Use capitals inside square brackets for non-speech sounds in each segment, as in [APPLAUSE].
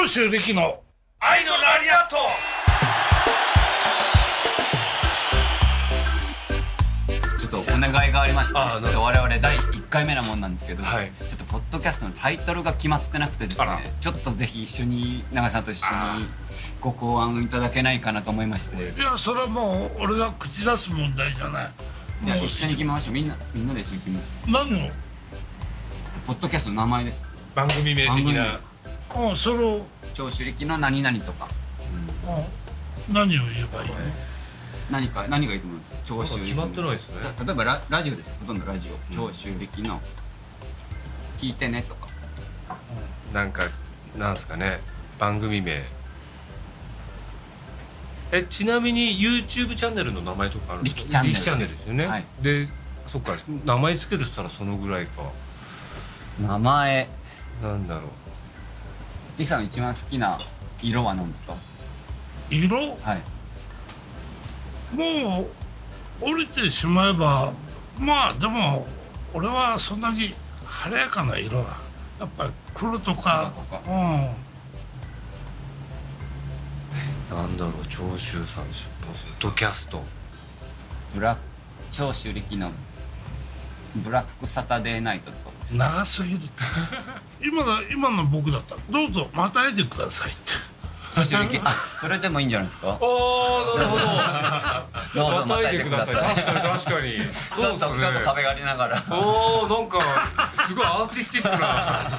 長州力の。愛のラリアット。ちょっとお願いがありましてああなるほど。ちょっと我々第1回目なもんなんですけど、はい。ちょっとポッドキャストのタイトルが決まってなくてですねちょっとぜひ一緒に長井さんと一緒にご考案いただけないかなと思いまして。いやそれはもう俺が口出す問題じゃない。いや一緒に決めましょう。みんなみんなで一緒に決めましょ何をうポッドキャストの名前です。番組名的番組なあそれを長州力の何々とか。あ何を言えばいいの？何か何がいいと思うんですか長州力決まってないですね。た例えばララジオですよ。ほとんどラジオ。長州力の。聞いてねとか。なんかなんすかね。番組名。えちなみに YouTube チャンネルの名前とかあるんですか？力チャンネル。力チャンネルですよね、はい。でそっか。名前つけるっつったらそのぐらいか。名前。なんだろうリさんの一番好きな色は何ですか？色？はい。もう降りてしまえばまあでも俺はそんなに晴れやかな色だやっぱり黒とか黒とか。うん。なんだろう長州さんポッドキャスト。ブラック長州力のブラックサタデーナイトとかです。長すぎるって。今の今の僕だったらどうぞまたいでくださいって。あそれでもいいんじゃないですか？ああなるほど。どうぞ。またいでください。確かに確かに。[LAUGHS] ちょっとちょっと壁がありながら。おーなんかすごいアーティスティックな [LAUGHS]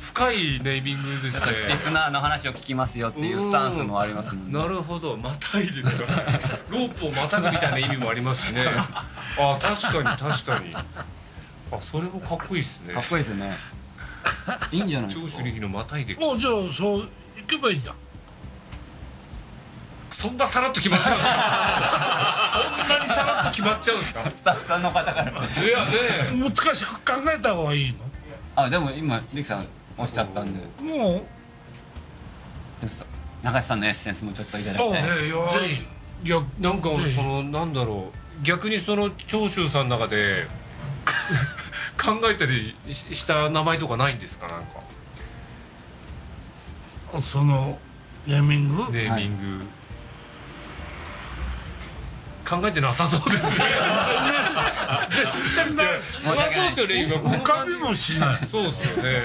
深いネーミングですねリスナーの話を聞きますよっていうスタンスもありますもんね。なるほど。またいでください。ロープをまたぐみたいな意味もありますしね。あ確かに確かにあそれもかっこいいっすね。かっこいいですね。いいんじゃないですか？長州力のまたいで。もうじゃあそう行けばいいじゃん。そんなさらっと決まっちゃうんですか？そんなにさらっと決まっちゃうんですか？スタッフさんの方から。いやね難しく考えた方がいいあでも今リキさんおっしゃったんで。のもう。でもさ中瀬さんのエッセンスもちょっといただきたい。ねいやぜいやなんかそのなんだろう。逆にその長州さんの中で [LAUGHS] 考えたりしした名前とかないんですかなんか？ひそのネーミング？ネーミング、考えてなさそうですね。そりゃそうですよね今。かもしない。そうっすよね。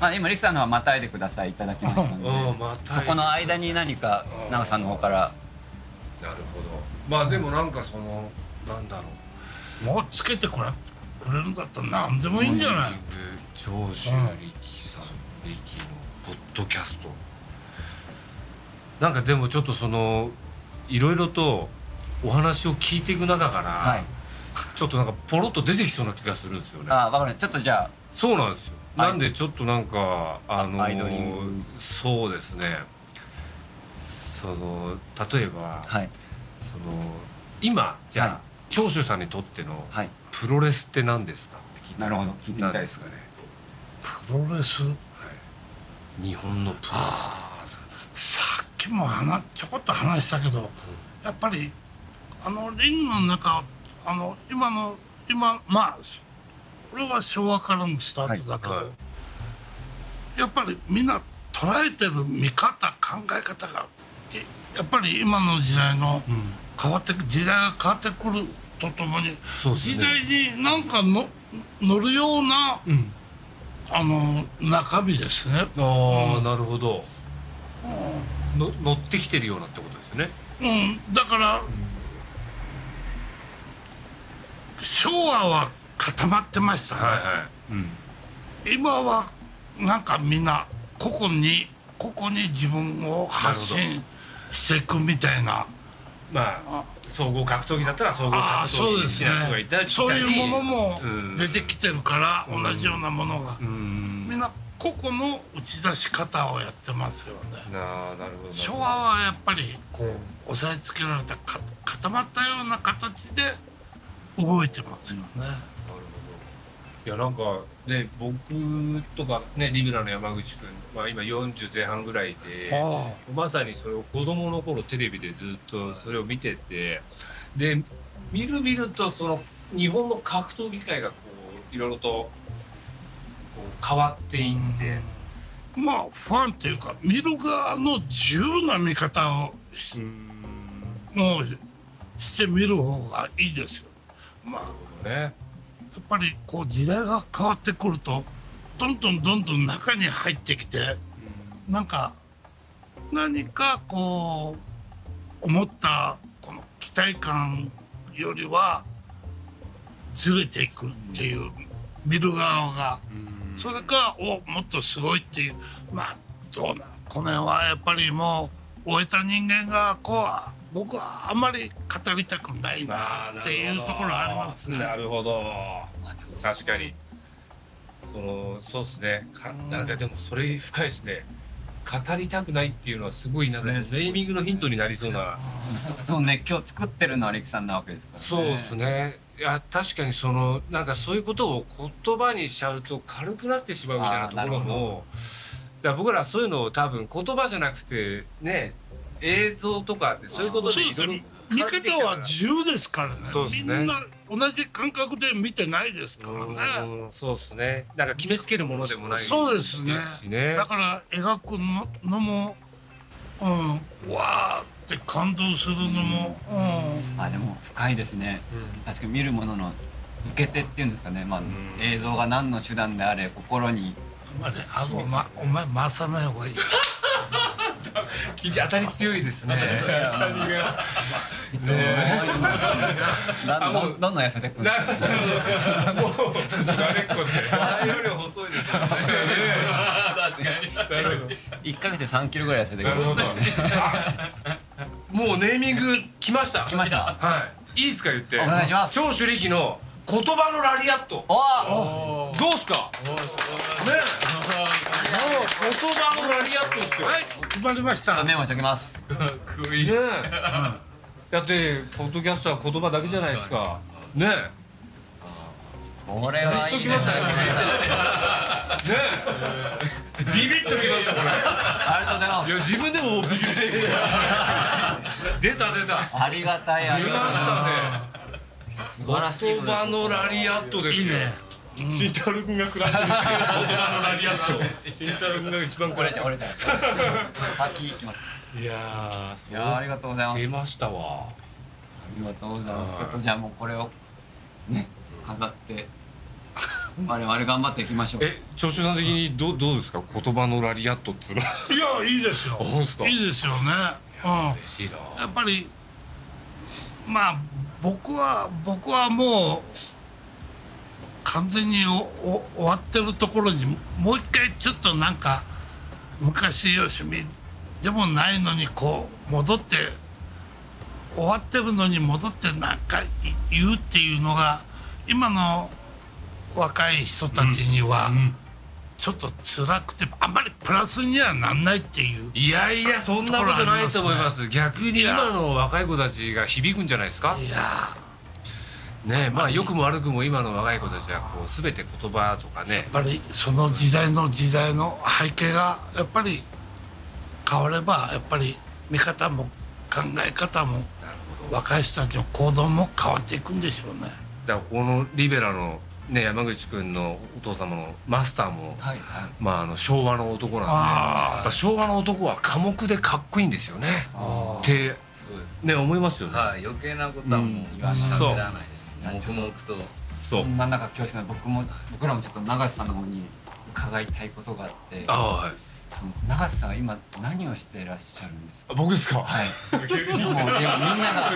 まあ今リキさんのはまたいでくださいいただきましたのでそこの間に何か長さんの方から。なるほど。まあでもなんかそのなんだろう。もうつけてこれくれるんだったら何でもいいんじゃない？長州力さん力のポッドキャストなんかでもちょっとそのいろいろとお話を聞いていく中から、はい。ちょっとなんかポロッと出てきそうな気がするんですよね。あわかる。ちょっとじゃそうなんですよ。はい。なんでちょっとなんかあのアイドリング。そうですね。その例えばあはい。その今じゃあ、はい。長州さんにとってのはいプロレスって何ですかって聞いたらなるほど。聞いてみたいです何かね。プロレス？日本のプロレス。さっきも話ちょこっと話したけどやっぱりあのリングの中あの今の今まあこれは昭和からのスタートだけど、はい。はやっぱりみんな捉えてる見方考え方がえやっぱり今の時代の変わってく時代が変わってくるとともに、そうですね。時代になんかの乗るようなうん。あの中身ですね。ああ、なるほど。の乗ってきてるようなってことですよね。うん、だから、昭和は固まってましたね、はいはい。うん。今はなんかみんな個々に個々に自分を発信していくみたいな。まあ総合格闘技だったら総合格闘技好きな人がいたりそういうものもうん出てきてるから、うん。同じようなものが、うん。みんな個々の打ち出し方をやってますよね。なあなるほど。昭和はやっぱりこう。押さえつけられたか固まったような形で動いてますよね、いやなんかね僕とかねリベラの山口君、まあ、今40前半ぐらいであまさにそれを子供の頃テレビでずっとそれを見ててで見る見るとその日本の格闘技界がこういろいろとこう変わっていって。まあファンっていうか見る側の自由な見方をしもうしてみる方がいいですよ。まあ。ね。やっぱりこう時代が変わってくるとどんどんどんどん中に入ってきてなんか何かこう思ったこの期待感よりはずれていくっていう見る側が。それかおもっとすごいっていう。まあどうなんこの辺はやっぱりもう終えた人間がこうは僕はあんまり語りたくないなっていうところはありますね。なるほど。確かに。そのそうですね。かなんかでもそれ深いですね。語りたくないっていうのはすごいなんかネーミングのヒントになりそうな。そうね。今日作ってるのはアレキさんなわけですからね。そうですね。いや確かにそのなんかそういうことを言葉にしちゃうと軽くなってしまうみたいなところも。だから僕らそういうのを多分言葉じゃなくてね映像とかってそういうことそうでいろいろ見方は自由ですからね。そうですね。みんな同じ感覚で見てないですからね。うんそうですね。なんか決めつけるものでもない。そうですね。しね。だから描くののもうん。わーって感動するのもうん。あでも深いですね。確かに見るものの受け手っていうんですかね、まあ、映像が何の手段であれ心に。まあねあごまお前回さない方がいい [LAUGHS] 当たり強いですね。いつもいつもね。だんどんどんどん痩せてくるなるほど。もうっ前より細いですよ。ねなるほど1ヶ月で3キロぐらい痩せてくるもうネーミング来ました。来ました？はい。いいですか言って。お願いします。長州力の言葉のラリアット。おどうっすか？ねえ。もう言葉のラリアットですよ。はい決まりました。メモしておきます。[LAUGHS] ねえ。だってポッドキャストは言葉だけじゃないですか。ねえ。これはいいですねねえ。ビビッときましたこれ。ありがとうございまいやす自分でもビビってこれ出た出た。ありがたいあり出がたい。ましたね。素晴らしい言葉のラリアットですよ。いいね慎太郎君が食らってる言葉のラリアット慎太郎君が一番食らっちゃう。折れちゃう。破棄しますいやいやーありがとうございます。出ましたわ。ありがとうございます。ちょっとじゃあもうこれをね飾って我々頑張っていきましょう。え長州さん的にどうどうですか？言葉のラリアットっつうの。はいやいいですよ。[LAUGHS] いいですよね。うん。嬉しいな。やっぱりまあ僕は僕はもう完全に終わってるところにもう一回ちょっとなんか昔よしみでもないのにこう戻って終わってるのに戻ってなんかい言うっていうのが今の若い人たちにはちょっと辛くてあんまりプラスにはなんないっていういやいやそんなことないと思います。逆に今の若い子たちが響くんじゃないですか？いやねまあ良くも悪くも今の若い子たちはこう全て言葉とかね。やっぱりその時代の時代の背景がやっぱり変わればやっぱり見方も考え方も若い人たちの行動も変わっていくんでしょうね。だからこのリベラのね山口君のお父様のマスターもはいはい。まああの昭和の男なんであー。やっぱ昭和の男は寡黙でかっこいいんですよね。ってね。思いますよね。はい余計なことはもううん喋らない。です黙々とそそんな中恐縮な僕も僕らもちょっと永瀬さんの方に伺いたいことがあってああはい。その永瀬さんは今何をしていらっしゃるんですか？あ僕ですか？はい。[LAUGHS] もうでもみんながみんなが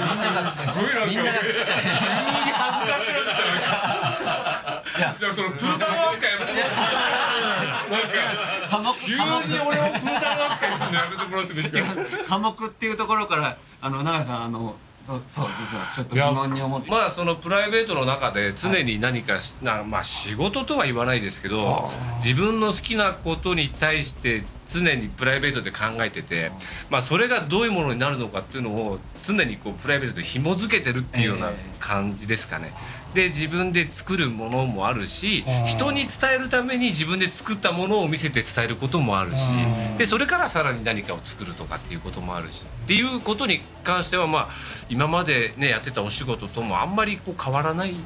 みんなが聞きた。い急に恥ずかしくなってきた。ないやでもそのプータロー扱いやめてもらってなんか急に俺をプータロー扱いするのやめてもらってもいいですか？科目っていうところからあの永瀬さんあのそうそうそうちょっと疑問に思って。まあそのプライベートの中で常に何かし、なまあ仕事とは言わないですけど自分の好きなことに対して常にプライベートで考えてて、まあ、それがどういうものになるのかっていうのを常にこうプライベートで紐付けてるっていうようなえ感じですかね。で自分で作るものもあるし人に伝えるために自分で作ったものを見せて伝えることもあるしでそれからさらに何かを作るとかっていうこともあるしっていうことに関してはまあ今までねやってたお仕事ともあんまりこう変わらない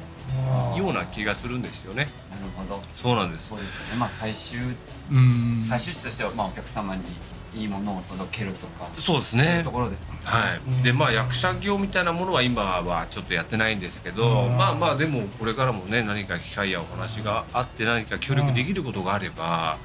ような気がするんですよね。なるほど。そうなんです。そうですよね。まあ最終うん。最終値としてはまあお客様にいいものを届けるとかそうですそういうねところですね。はい、でまあ役者業みたいなものは今はちょっとやってないんですけど、うん。まあまあでもこれからもね何か機会やお話があって何か協力できることがあれば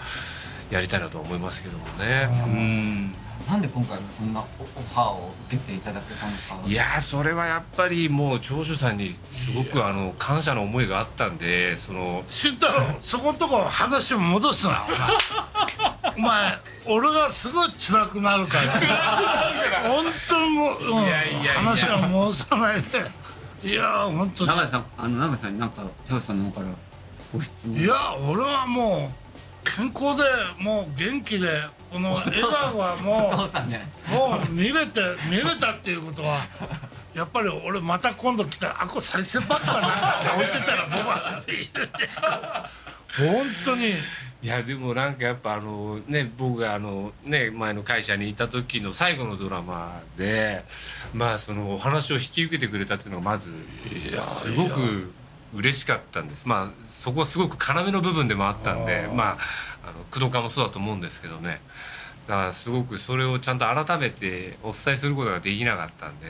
やりたいなとは思いますけどもね。ううんなんで今回こんなオオファーを受けていただけたのかいやーそれはやっぱりもう長州さんにすごくあの感謝の思いがあったんでその慎太郎そこんとこ話を戻すなお前。お前俺がすごい辛くなるから。[LAUGHS] 本当にもう、うん、いやいやいや。話は戻さないで。いや本当に。永井さんあの永井さんになんか長州さんの方からご質問。いや俺はもう健康でもう元気でこの笑顔はもおうもう見れて見れたっていうことはやっぱり俺また今度来たらあこれ再生ばっかなんか置いてたら僕は。って言うて本当に。いやでもなんかやっぱあのね僕があのね前の会社にいた時の最後のドラマでまあそのお話を引き受けてくれたっていうのがまずすごく嬉しかったんです。まあそこはすごく要の部分でもあったんでまああの工藤家もそうだと思うんですけどね。だからすごくそれをちゃんと改めてお伝えすることができなかったんで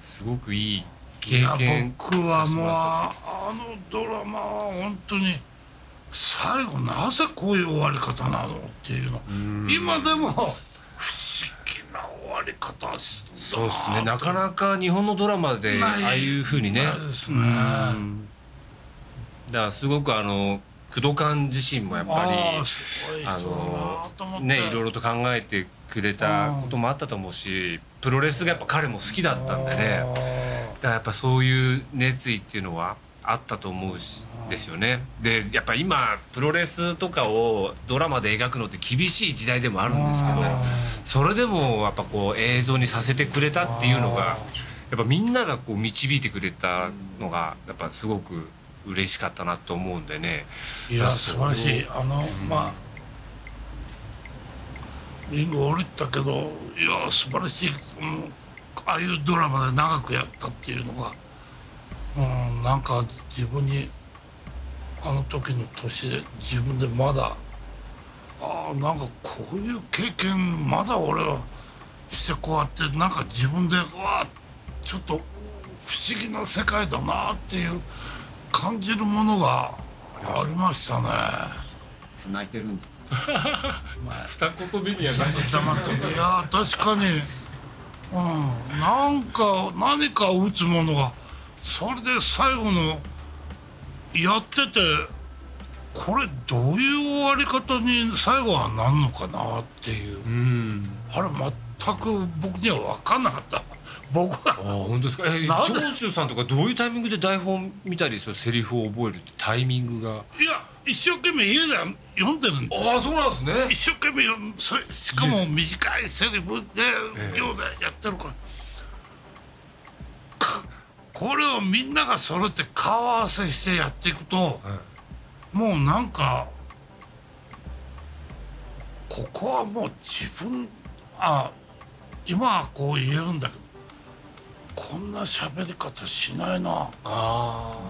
すごくいい経いや験僕はもうあのドラマは本当に最後なぜこういう終わり方なのっていうの。今でも不思議な終わり方そうですね。なかなか日本のドラマでああいうふうにね。ないですね。うん。だからすごくあの工藤館自身もやっぱりあのねいろいろと考えてくれたこともあったと思うしプロレスがやっぱ彼も好きだったんでね。だからやっぱそういう熱意っていうのはあったと思うしですよね。でやっぱ今プロレスとかをドラマで描くのって厳しい時代でもあるんですけどあそれでもやっぱこう映像にさせてくれたっていうのがやっぱみんながこう導いてくれたのがやっぱすごく嬉しかったなと思うんでね。いや素晴らしい。あの、まあリング降りたけどいや素晴らしい、うん、ああいうドラマで長くやったっていうのが、うん、なんか自分にあの時の年で自分でまだああなんかこういう経験まだ俺はしてこうやってなんか自分でうわちょっと不思議な世界だなっていう感じるものがありましたね。泣いてるんですか？二言目には何黙っていや確かに、うん、なんか何か打つものが。それで最後のやっててこれどういう終わり方に最後はなんのかなっていう。うん。あれ全く僕には分かんなかった僕あは本当ですか？え長州さんとかどういうタイミングで台本見たりそのセリフを覚えるってタイミングが？いや一生懸命家で読んでるんです。ああそうなんですね。一生懸命読む。それしかも短いセリフでええ。行でやってるから、かこれをみんなが揃って顔合わせしてやっていくと、もうなんかここはもう自分あ今はこう言えるんだけどこんな喋り方しないな。あ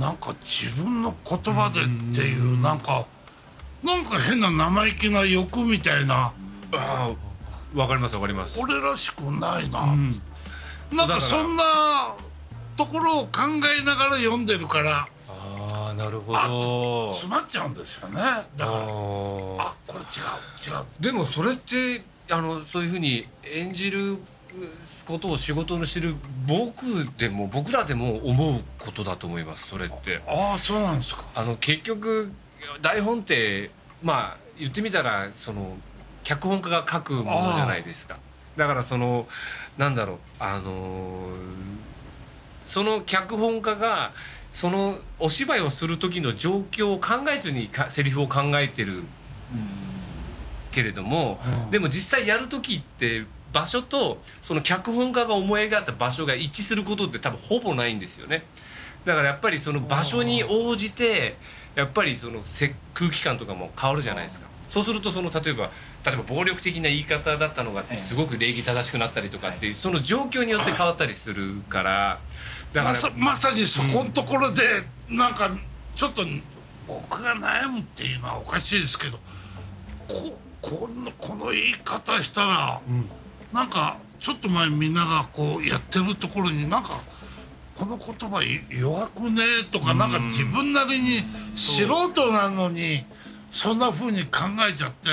なんか自分の言葉でっていうなんかなんか変な生意気な欲みたいな。わかりますわかります。俺らしくないな、うん。なんかそんなところを考えながら読んでるから。ああなるほど。詰まっちゃうんですよね。だから。あこれ違う違う。でもそれってあのそういうふうに演じることを仕事にしてる僕でも僕らでも思うことだと思いますそれって。ああそうなんですか。あの結局台本ってまあ言ってみたらその脚本家が書くものじゃないですか。だからそのなんだろうあのーその脚本家がそのお芝居をする時の状況を考えずにかセリフを考えてるけれども、うん。でも実際やる時って場所とその脚本家が思い描いた場所が一致することって多分ほぼないんですよね。だからやっぱりその場所に応じてやっぱりそのせ空気感とかも変わるじゃないですか。そうするとその例えば例えば暴力的な言い方だったのがええすごく礼儀正しくなったりとかって、その状況によって変わったりするからだからまさまさにそこのところで、なんかちょっと僕が悩むっていうのはおかしいですけどここのこの言い方したら、なんかちょっと前みんながこうやってるところになんかこの言葉い弱くねとか、なんか自分なりに素人なのにそんな風に考えちゃって。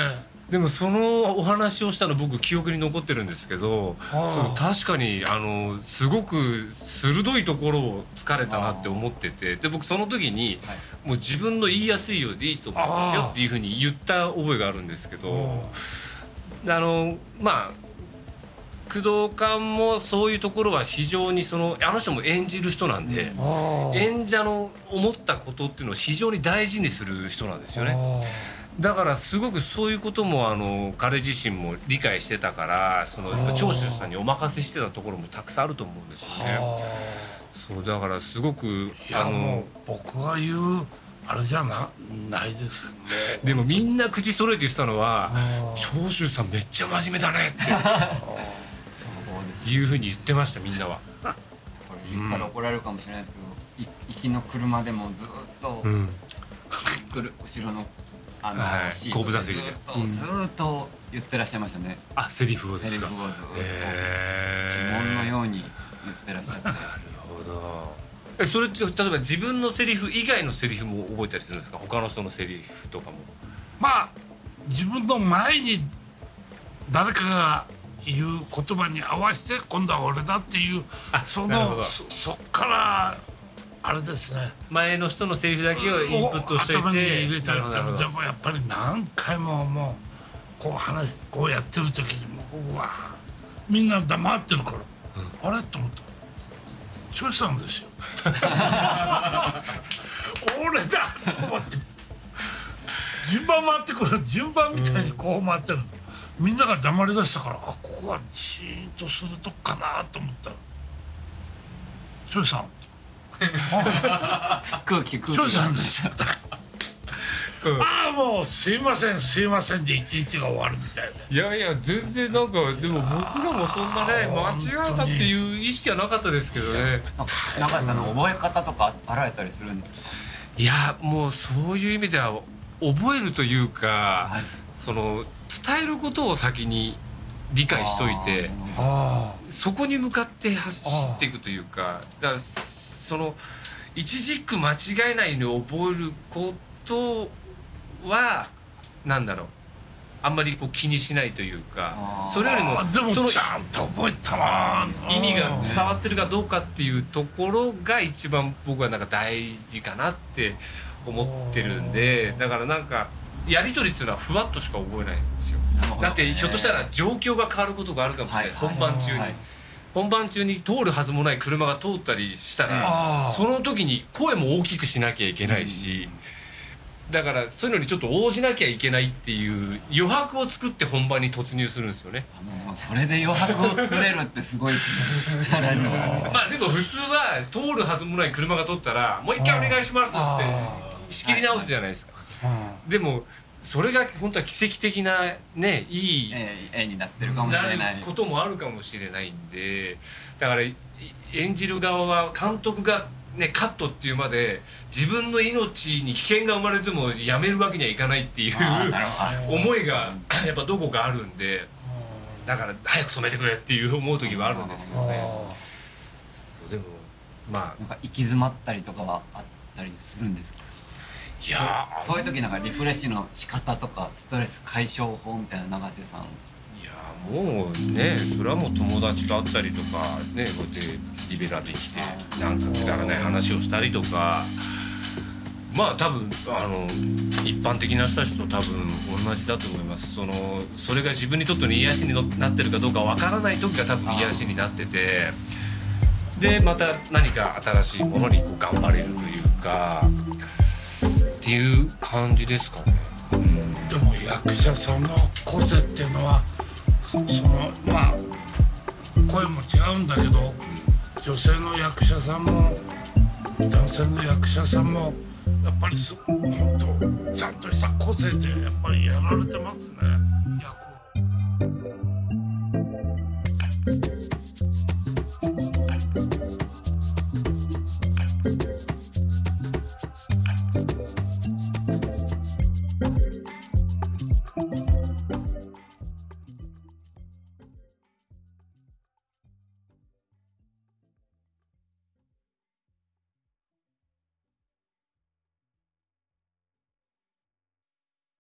でもそのお話をしたの僕記憶に残ってるんですけどあそう確かにあのすごく鋭いところを突かれたなって思っててで僕その時にはい。もう自分の言いやすいようでいいと思うんですよっていうふうに言った覚えがあるんですけどあのまあ工藤館もそういうところは非常にそのあの人も演じる人なんであ演者の思ったことっていうのを非常に大事にする人なんですよね。だからすごくそういうこともあの彼自身も理解してたからその長州さんにお任せしてたところもたくさんあると思うんですよね。そうだからすごくあの僕が言うあれじゃなないですよね。でもみんな口揃えて言ってたのはあ「長州さんめっちゃ真面目だね」って [LAUGHS] いうふうに言ってましたみんなは。これ言ったら怒られるかもしれないですけど、い行きの車でもずっと、うん。くる後ろのあの、は後部座席で。ずっと、ずっと言ってらっしゃいましたね。あセリフをでセリすか。フをずっと、呪文のように言ってらっしゃって。なるほど。えそれって例えば自分のセリフ以外のセリフも覚えたりするんですか？他の人のセリフとかも。まあ自分の前に誰かが言う言葉に合わせて今度は俺だっていうあそのそそっからあれですね。前の人のセリフだけをインプットして。頭に入れちゃなるほど。なるほどうでもやっぱり何回ももうこう話こうやってる時にもううわみんな黙ってるから、あれ？と思った。さんですよ。[LAUGHS] 俺だと思って。順番回ってくる。順番みたいにこう回ってる、みんなが黙りだしたからあここはシーンとするとこかなと思ったら「チョイさん」空 [LAUGHS] 気空気。さんですよそう。ああもうすいませんすいませんで一日が終わるみたいでいやいや全然なんかでも僕らもそんなね間違えたっていう意識はなかったですけどね。中井さんの覚え方とかあられたりするんですか？いやもうそういう意味では覚えるというか、はい。その伝えることを先に理解しといてあそこに向かって走っていくというかだからその一軸間違えないように覚えることはなんだろう。あんまりこう気にしないというかそれよりもあでもそのちゃんと覚えたな意味がうん伝わってるかどうかっていうところが一番僕はなんか大事かなって思ってるんでだからなんかやり取りっていうのはふわっとしか覚えないんですよ。なるほどだってひょっとしたら状況が変わることがあるかもしれない、はい。本番中に、はい本番中に通るはずもない車が通ったりしたら、その時に声も大きくしなきゃいけないし、だからそういうのにちょっと応じなきゃいけないっていう余白を作って本番に突入するんですよね。あのそれで余白を作れるってすごいですね。[LAUGHS] まあでも普通は通るはずもない車が通ったら「もう一回お願いします」っつって仕切り直すじゃないですか、でもそれが本当は奇跡的なねいいえー絵になってるかもしれない。こともあるかもしれないんでだからい演じる側は監督が、ね、カットっていうまで自分の命に危険が生まれてもやめるわけにはいかないっていう思いがやっぱどこかあるんでだから早く染めてくれっていう思う時はあるんですけどね。でもまあなんか行き詰まったりとかはあったりするんですか？いやー。そういう時なんかリフレッシュの仕方とかストレス解消法みたいな永瀬さん。いやもうねそれはもう友達と会ったりとかねこうやってリベラで来てなんかくだらない話をしたりとか。まあ多分あの一般的な人たちと多分同じだと思います。そのそれが自分にとっての癒しにのなってるかどうかわからない時が多分癒しになってて。でまた何か新しいものにこう頑張れるというかていう感じですかね。でも役者さんの個性っていうのはそのまあ声も違うんだけど女性の役者さんも男性の役者さんもやっぱりす本当ちゃんとした個性でやっぱりやられてますね。